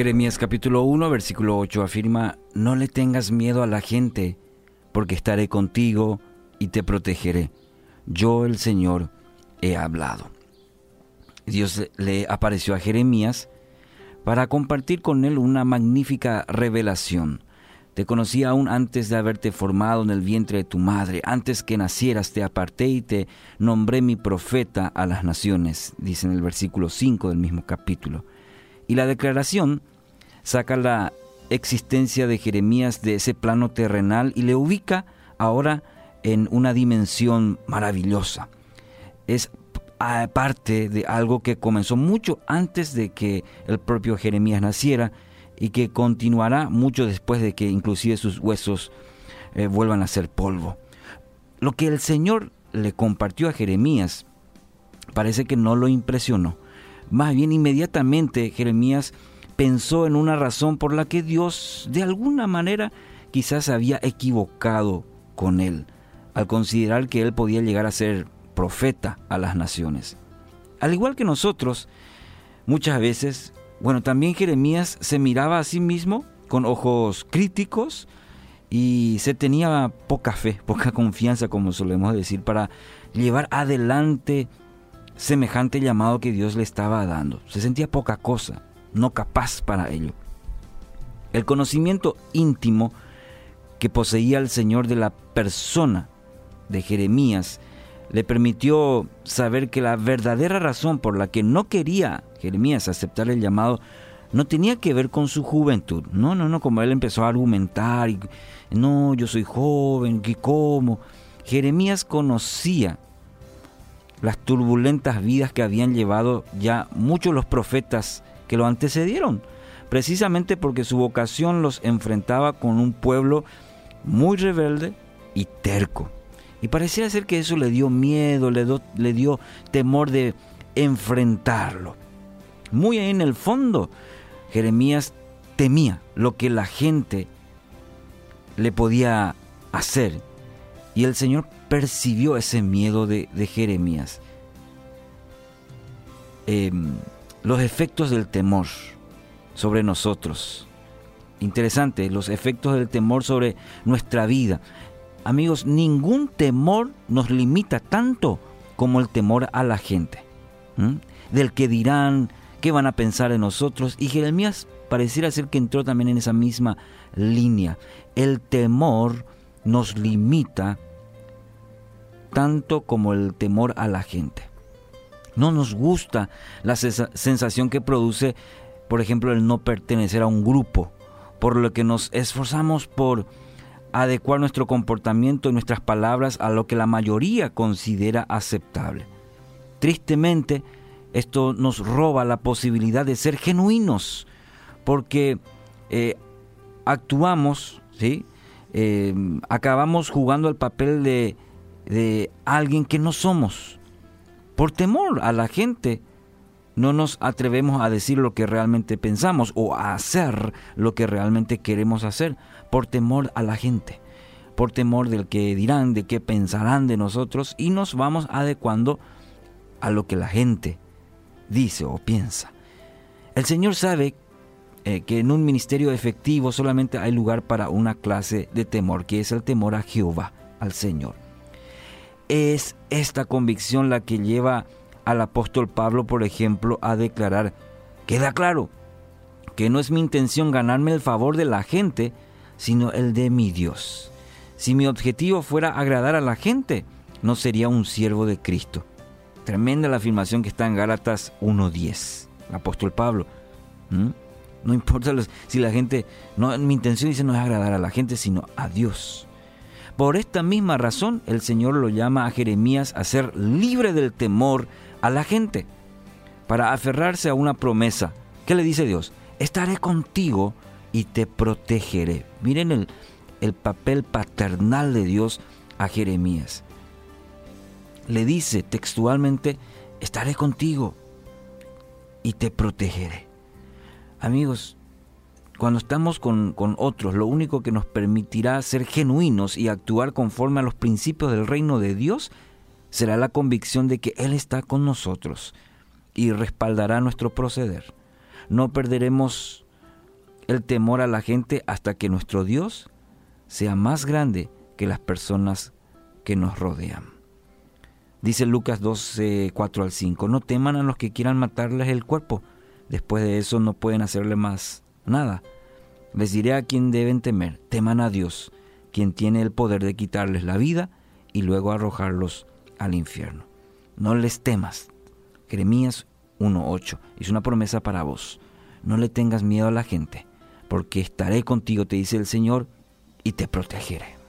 Jeremías capítulo 1, versículo 8 afirma, no le tengas miedo a la gente, porque estaré contigo y te protegeré. Yo el Señor he hablado. Dios le apareció a Jeremías para compartir con él una magnífica revelación. Te conocí aún antes de haberte formado en el vientre de tu madre, antes que nacieras te aparté y te nombré mi profeta a las naciones, dice en el versículo 5 del mismo capítulo. Y la declaración saca la existencia de Jeremías de ese plano terrenal y le ubica ahora en una dimensión maravillosa. Es parte de algo que comenzó mucho antes de que el propio Jeremías naciera y que continuará mucho después de que inclusive sus huesos eh, vuelvan a ser polvo. Lo que el Señor le compartió a Jeremías parece que no lo impresionó. Más bien inmediatamente Jeremías pensó en una razón por la que Dios de alguna manera quizás había equivocado con él, al considerar que él podía llegar a ser profeta a las naciones. Al igual que nosotros, muchas veces bueno, también Jeremías se miraba a sí mismo con ojos críticos y se tenía poca fe, poca confianza, como solemos decir, para llevar adelante semejante llamado que Dios le estaba dando. Se sentía poca cosa, no capaz para ello. El conocimiento íntimo que poseía el Señor de la persona de Jeremías le permitió saber que la verdadera razón por la que no quería Jeremías aceptar el llamado no tenía que ver con su juventud. No, no, no, como él empezó a argumentar, y, no, yo soy joven, ¿qué cómo? Jeremías conocía las turbulentas vidas que habían llevado ya muchos los profetas que lo antecedieron, precisamente porque su vocación los enfrentaba con un pueblo muy rebelde y terco. Y parecía ser que eso le dio miedo, le, le dio temor de enfrentarlo. Muy en el fondo, Jeremías temía lo que la gente le podía hacer. Y el Señor percibió ese miedo de, Jeremías. Em, los efectos del temor sobre nosotros. Interesante, los efectos del temor sobre nuestra vida. Amigos, ningún temor nos limita tanto como el temor a la gente. Del que dirán, qué van a pensar de nosotros. Y Jeremías pareciera ser que entró también en esa misma línea. El temor nos limita tanto como el temor a la gente. No nos gusta la sensación que produce, por ejemplo, el no pertenecer a un grupo, por lo que nos esforzamos por adecuar nuestro comportamiento y nuestras palabras a lo que la mayoría considera aceptable. Tristemente, esto nos roba la posibilidad de ser genuinos, porque eh, actuamos, ¿sí? Eh, acabamos jugando el papel de, de alguien que no somos. Por temor a la gente, no nos atrevemos a decir lo que realmente pensamos o a hacer lo que realmente queremos hacer por temor a la gente, por temor del que dirán, de qué pensarán de nosotros y nos vamos adecuando a lo que la gente dice o piensa. El Señor sabe eh, que en un ministerio efectivo solamente hay lugar para una clase de temor, que es el temor a Jehová, al Señor. Es esta convicción la que lleva al apóstol Pablo, por ejemplo, a declarar, queda claro que no es mi intención ganarme el favor de la gente, sino el de mi Dios. Si mi objetivo fuera agradar a la gente, no sería un siervo de Cristo. Tremenda la afirmación que está en Gálatas 1.10, el apóstol Pablo. No importa si la gente, no, mi intención dice no es agradar a la gente, sino a Dios. Por esta misma razón, el Señor lo llama a Jeremías a ser libre del temor a la gente, para aferrarse a una promesa. ¿Qué le dice Dios? Estaré contigo y te protegeré. Miren el, el papel paternal de Dios a Jeremías. Le dice textualmente, estaré contigo y te protegeré. Amigos, cuando estamos con, con, otros, lo único que nos permitirá ser genuinos y actuar conforme a los principios del reino de Dios será la convicción de que Él está con nosotros y respaldará nuestro proceder. No perderemos el temor a la gente hasta que nuestro Dios sea más grande que las personas que nos rodean. Dice Lucas 12, 4 al 5, no teman a los que quieran matarles el cuerpo, después de eso no pueden hacerle más nada. Les diré a quien deben temer, teman a Dios, quien tiene el poder de quitarles la vida y luego arrojarlos al infierno. No les temas. Jeremías 1.8 es una promesa para vos. No le tengas miedo a la gente, porque estaré contigo, te dice el Señor, y te protegeré.